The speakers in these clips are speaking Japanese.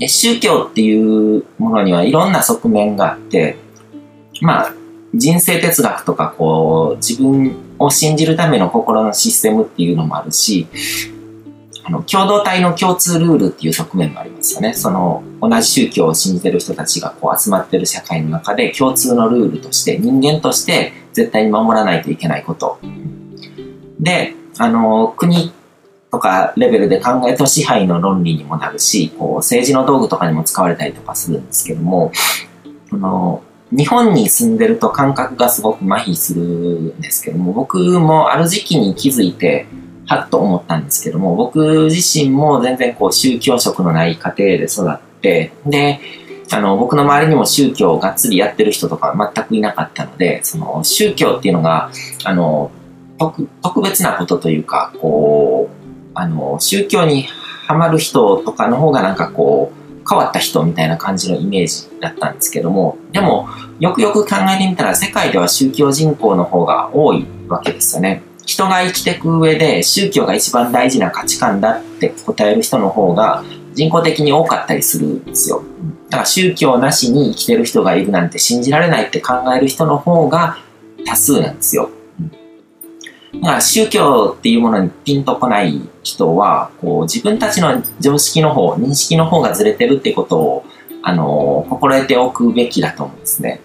で宗教っていうものにはいろんな側面があって、まあ、人生哲学とか、こう、自分を信じるための心のシステムっていうのもあるし、あの、共同体の共通ルールっていう側面もありますよね。その、同じ宗教を信じてる人たちがこう集まってる社会の中で共通のルールとして、人間として絶対に守らないといけないこと。で、あの、国とかレベルで考えると支配の論理にもなるし、こう政治の道具とかにも使われたりとかするんですけども、あの、日本に住んでると感覚がすごく麻痺するんですけども、僕もある時期に気づいて、はっと思ったんですけども、僕自身も全然こう宗教色のない家庭で育って、で、あの、僕の周りにも宗教をがっつりやってる人とか全くいなかったので、その宗教っていうのが、あの、特別なことというか、こう、あの、宗教にハマる人とかの方がなんかこう、変わった人みたいな感じのイメージだったんですけども、でも、よくよく考えてみたら世界では宗教人口の方が多いわけですよね。人が生きていく上で宗教が一番大事な価値観だって答える人の方が人口的に多かったりするんですよ。だから宗教なしに生きてる人がいるなんて信じられないって考える人の方が多数なんですよ。だから宗教っていうものにピンとこない人は、こう自分たちの常識の方、認識の方がずれてるってことを、あの、心得ておくべきだと思うんですね。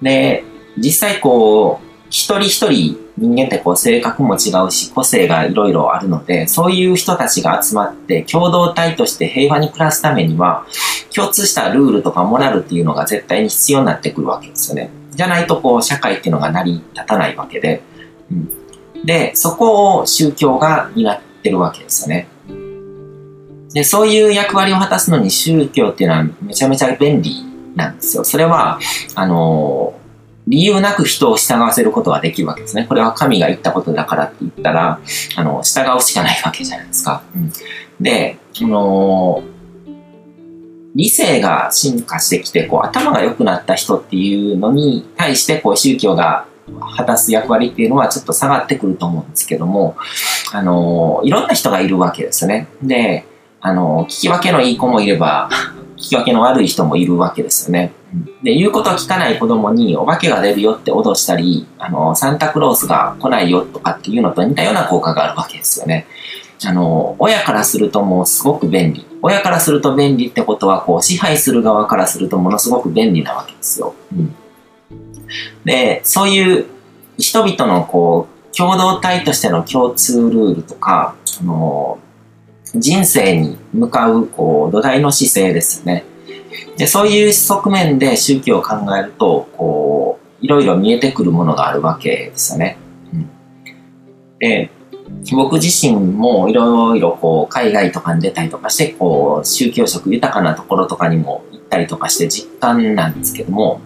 で、実際こう、一人一人人間ってこう性格も違うし個性がいろいろあるのでそういう人たちが集まって共同体として平和に暮らすためには共通したルールとかモラルっていうのが絶対に必要になってくるわけですよね。じゃないとこう社会っていうのが成り立たないわけで、うん、でそこを宗教が担ってるわけですよね。でそういう役割を果たすのに宗教っていうのはめちゃめちゃ便利なんですよ。それはあの理由なく人を従わせることができるわけですね。これは神が言ったことだからって言ったら、あの、従うしかないわけじゃないですか。うん、で、その、理性が進化してきて、こう、頭が良くなった人っていうのに対して、こう、宗教が果たす役割っていうのはちょっと下がってくると思うんですけども、あの、いろんな人がいるわけですね。で、あの、聞き分けのいい子もいれば、聞き分けの悪い人もいるわけですよね。で、言うことを聞かない子供にお化けが出るよって脅したり、あの、サンタクロースが来ないよとかっていうのと似たような効果があるわけですよね。あの、親からするともうすごく便利。親からすると便利ってことは、こう、支配する側からするとものすごく便利なわけですよ。うん、で、そういう人々のこう、共同体としての共通ルールとか、あの、人生に向かう、こう、土台の姿勢ですよね。で、そういう側面で宗教を考えると、こう、いろいろ見えてくるものがあるわけですよね。うん、で、僕自身もいろいろこう、海外とかに出たりとかして、こう、宗教色豊かなところとかにも行ったりとかして実感なんですけども、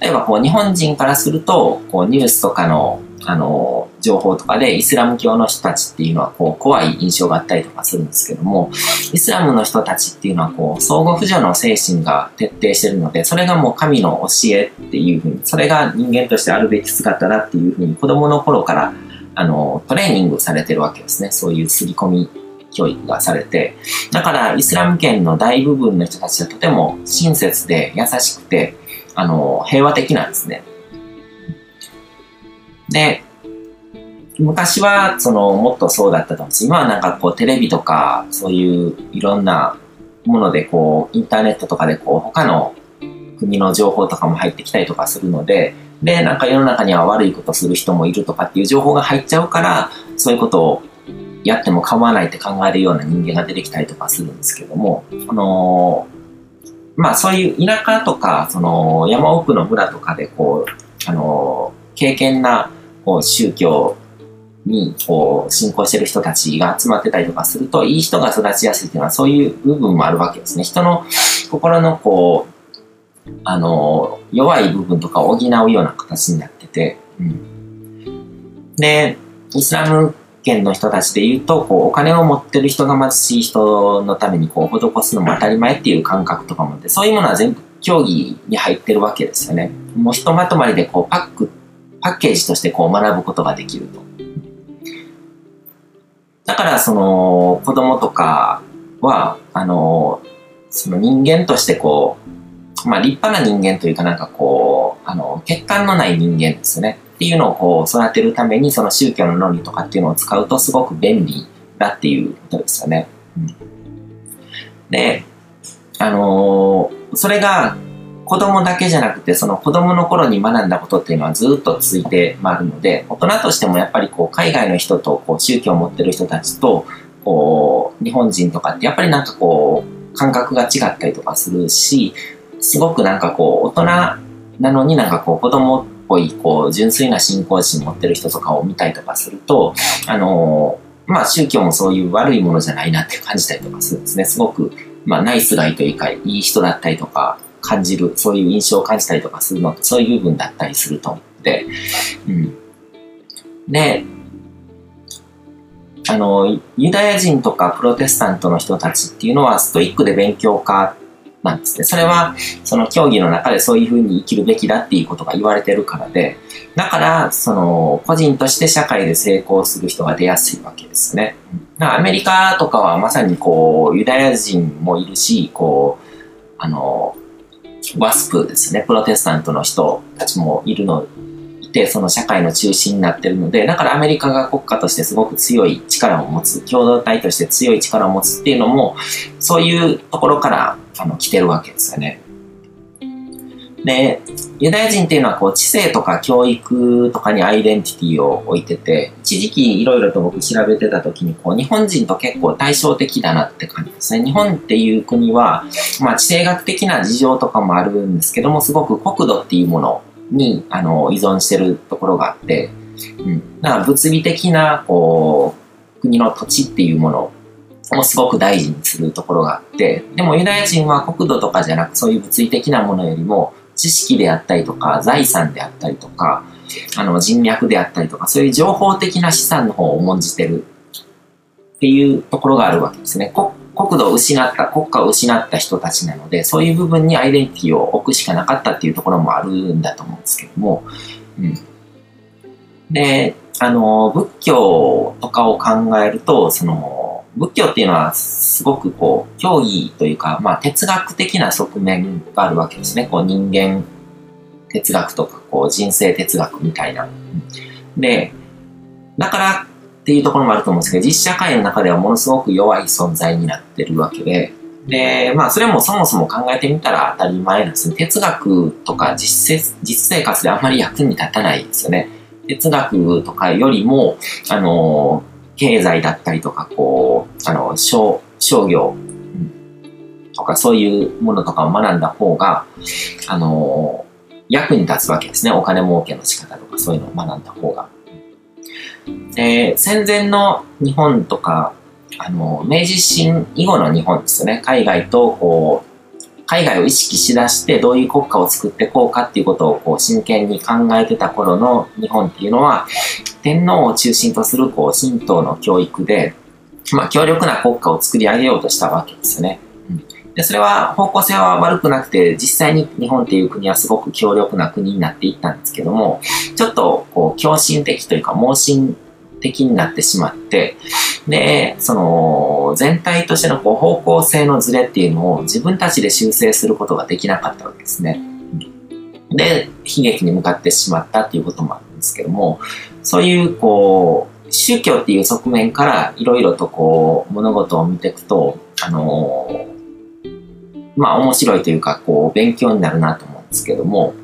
例えばこう、日本人からすると、こう、ニュースとかのあの、情報とかでイスラム教の人たちっていうのはこう怖い印象があったりとかするんですけども、イスラムの人たちっていうのはこう相互扶助の精神が徹底してるので、それがもう神の教えっていうふうに、それが人間としてあるべき姿だっていうふうに子供の頃からあのトレーニングされてるわけですね。そういう刷り込み教育がされて。だからイスラム圏の大部分の人たちはとても親切で優しくて、あの、平和的なんですね。で、昔は、その、もっとそうだったと思うんです。今はなんかこう、テレビとか、そういういろんなもので、こう、インターネットとかで、こう、他の国の情報とかも入ってきたりとかするので、で、なんか世の中には悪いことする人もいるとかっていう情報が入っちゃうから、そういうことをやっても構わないって考えるような人間が出てきたりとかするんですけども、あのまあそういう田舎とか、その山奥の村とかでこう、あの経験なこう宗教にこう信仰してる人たちが集まってたりとかすると、いい人が育ちやすいっていうのはそういう部分もあるわけですね。人の心のこう、あの、弱い部分とかを補うような形になってて、うん、で、イスラム圏の人たちで言うと、こう、お金を持ってる人が貧しい人のためにこう、施すのも当たり前っていう感覚とかもあって、そういうものは全部競技に入ってるわけですよね。もうひとまとまりでこう、パックパッケージとしてこう学ぶことができると。だからその子供とかは、あの、その人間としてこう、まあ立派な人間というかなんかこう、あの、欠陥のない人間ですね。っていうのをこう育てるためにその宗教の論理とかっていうのを使うとすごく便利だっていうことですよね。うん、で、あのー、それが子供だけじゃなくて、その子供の頃に学んだことっていうのはずっと続いて回るので、大人としてもやっぱりこう海外の人とこう宗教を持ってる人たちと、こう日本人とかってやっぱりなんかこう感覚が違ったりとかするし、すごくなんかこう大人なのになんかこう子供っぽいこう純粋な信仰心持ってる人とかを見たりとかすると、あのー、まあ宗教もそういう悪いものじゃないなって感じたりとかするんですね。すごく、まあナイスガイというか、いい人だったりとか、感じる、そういう印象を感じたりとかするのって、そういう部分だったりすると思って、うん。で、あの、ユダヤ人とかプロテスタントの人たちっていうのはストイックで勉強家なんですね。それは、その競技の中でそういうふうに生きるべきだっていうことが言われてるからで、だから、その、個人として社会で成功する人が出やすいわけですね。アメリカとかはまさにこう、ユダヤ人もいるし、こう、あの、ワスプですね、プロテスタントの人たちもいるの、で、その社会の中心になってるので、だからアメリカが国家としてすごく強い力を持つ、共同体として強い力を持つっていうのも、そういうところからあの来てるわけですよね。で、ユダヤ人っていうのはこう知性とか教育とかにアイデンティティを置いてて、一時期いろいろと僕調べてた時にこう日本人と結構対照的だなって感じですね。日本っていう国は、まあ地政学的な事情とかもあるんですけども、すごく国土っていうものにあの依存してるところがあって、うん。だから物理的なこう国の土地っていうものをすごく大事にするところがあって、でもユダヤ人は国土とかじゃなくそういう物理的なものよりも知識であったりとか、財産であったりとか、あの人脈であったりとか、そういう情報的な資産の方を重んじてるっていうところがあるわけですね。国土を失った、国家を失った人たちなので、そういう部分にアイデンティティを置くしかなかったっていうところもあるんだと思うんですけども、うん。で、あの、仏教とかを考えると、その、仏教っていうのはすごくこう、教義というか、まあ哲学的な側面があるわけですね。こう人間哲学とか、こう人生哲学みたいな。で、だからっていうところもあると思うんですけど、実社会の中ではものすごく弱い存在になってるわけで、で、まあそれもそもそも考えてみたら当たり前なんですね。哲学とか実実生活であんまり役に立たないですよね。哲学とかよりも、あの経済だったりとか、こう、あの、商業、とかそういうものとかを学んだ方が、あの、役に立つわけですね。お金儲けの仕方とかそういうのを学んだ方が。で、戦前の日本とか、あの、明治維新以後の日本ですよね。海外とこう、海外を意識しだしてどういう国家を作ってこうかっていうことをこう真剣に考えてた頃の日本っていうのは、天皇を中心とするこう神道の教育で、まあ、強力な国家を作り上げようとしたわけですよね。でそれは方向性は悪くなくて、実際に日本っていう国はすごく強力な国になっていったんですけども、ちょっとこう狂信的というか盲信的になってしまって、で、その、全体としてのこう方向性のズレっていうのを自分たちで修正することができなかったわけですね。で、悲劇に向かってしまったっていうこともあるんですけども、そういう、こう、宗教っていう側面からいろいろとこう、物事を見ていくと、あのまあ面白いというか、こう、勉強になるなと思うんですけども、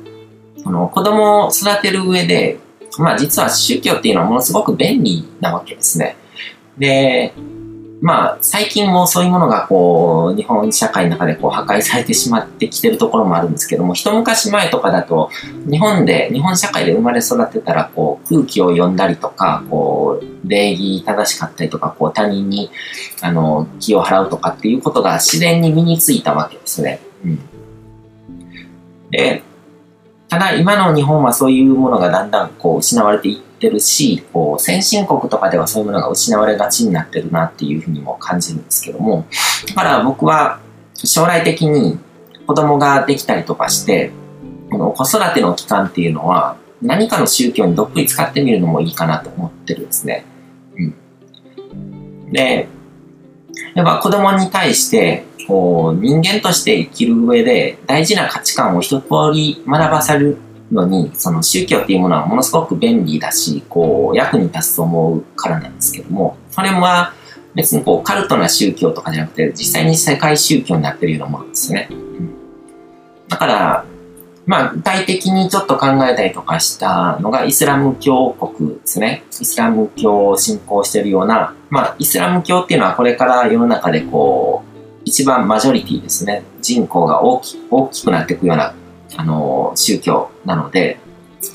その子供を育てる上で、まあ実は宗教っていうのはものすごく便利なわけですね。で、まあ最近もそういうものがこう日本社会の中でこう破壊されてしまってきてるところもあるんですけども、一昔前とかだと日本で、日本社会で生まれ育ってたらこう空気を読んだりとか、こう礼儀正しかったりとか、こう他人にあの気を払うとかっていうことが自然に身についたわけですね。うん。で、ただ今の日本はそういうものがだんだんこう失われていってるし、こう先進国とかではそういうものが失われがちになってるなっていうふうにも感じるんですけども、だから僕は将来的に子供ができたりとかして、この子育ての期間っていうのは何かの宗教にどっぷり使ってみるのもいいかなと思ってるんですね。うん。で、やっぱ子供に対して、こう、人間として生きる上で大事な価値観を一通り学ばされるのに、その宗教っていうものはものすごく便利だし、こう、役に立つと思うからなんですけども、それは別にこう、カルトな宗教とかじゃなくて、実際に世界宗教になってるようなものですね。うん、だから、まあ、具体的にちょっと考えたりとかしたのが、イスラム教国ですね。イスラム教を信仰してるような、まあ、イスラム教っていうのはこれから世の中でこう、一番マジョリティですね。人口が大き大きくなっていくような、あの、宗教なので、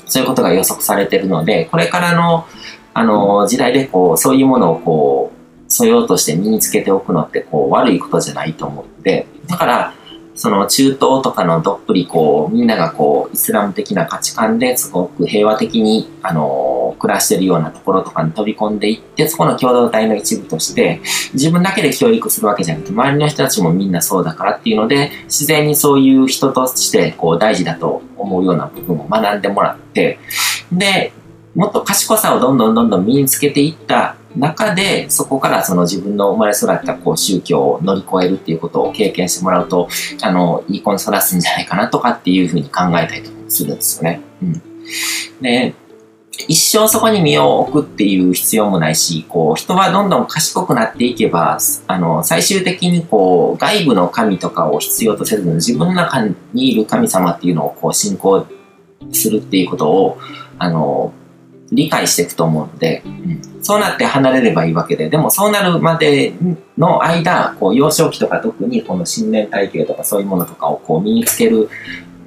そういうことが予測されてるので、これからの、あの、時代でこう、そういうものをこう、素養として身につけておくのって、こう、悪いことじゃないと思って、だから、その中東とかのどっぷりこう、みんながこう、イスラム的な価値観ですごく平和的に、あの、暮らしてるようなところとかに飛び込んでいって、そこの共同体の一部として、自分だけで教育するわけじゃなくて、周りの人たちもみんなそうだからっていうので、自然にそういう人としてこう大事だと思うような部分を学んでもらって、で、もっと賢さをどんどんどんどん身につけていった中で、そこからその自分の生まれ育ったこう宗教を乗り越えるっていうことを経験してもらうと、あの、いい子に育つんじゃないかなとかっていうふうに考えたりとかするんですよね。うん。で、一生そこに身を置くっていう必要もないし、こう、人はどんどん賢くなっていけば、あの、最終的にこう、外部の神とかを必要とせずに自分の中にいる神様っていうのをこう、信仰するっていうことを、あの、理解していくと思うので、うん、そうなって離れればいいわけで、でもそうなるまでの間、こう幼少期とか特にこの信念体系とかそういうものとかをこう身につける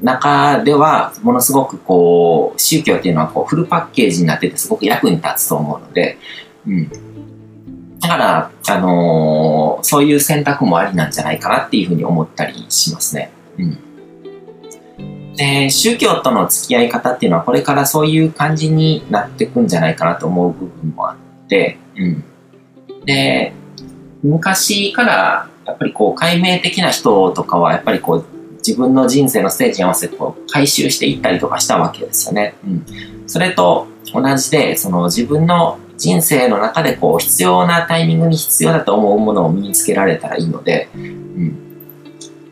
中では、ものすごくこう、宗教っていうのはこうフルパッケージになっててすごく役に立つと思うので、うん。だから、あのー、そういう選択もありなんじゃないかなっていうふうに思ったりしますね。うん。で、宗教との付き合い方っていうのはこれからそういう感じになっていくんじゃないかなと思う部分もあって、うん。で、昔からやっぱりこう解明的な人とかはやっぱりこう自分の人生のステージに合わせてこう回収していったりとかしたわけですよね。うん。それと同じで、その自分の人生の中でこう必要なタイミングに必要だと思うものを身につけられたらいいので、うん。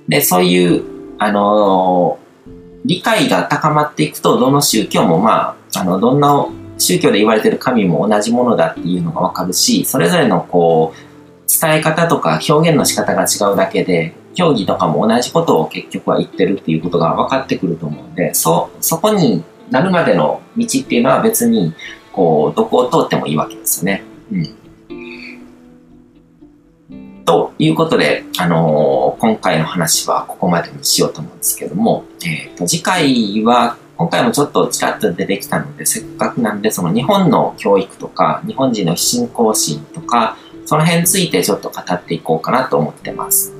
で、そういう、あのー理解が高まっていくと、どの宗教もまあ、あの、どんな宗教で言われてる神も同じものだっていうのがわかるし、それぞれのこう、伝え方とか表現の仕方が違うだけで、競技とかも同じことを結局は言ってるっていうことが分かってくると思うんで、そ、そこになるまでの道っていうのは別に、こう、どこを通ってもいいわけですよね。うん。ということで、あのー、今回の話はここまでにしようと思うんですけども、えっ、ー、と、次回は、今回もちょっとちらっと出てきたので、せっかくなんで、その日本の教育とか、日本人の信仰心とか、その辺についてちょっと語っていこうかなと思ってます。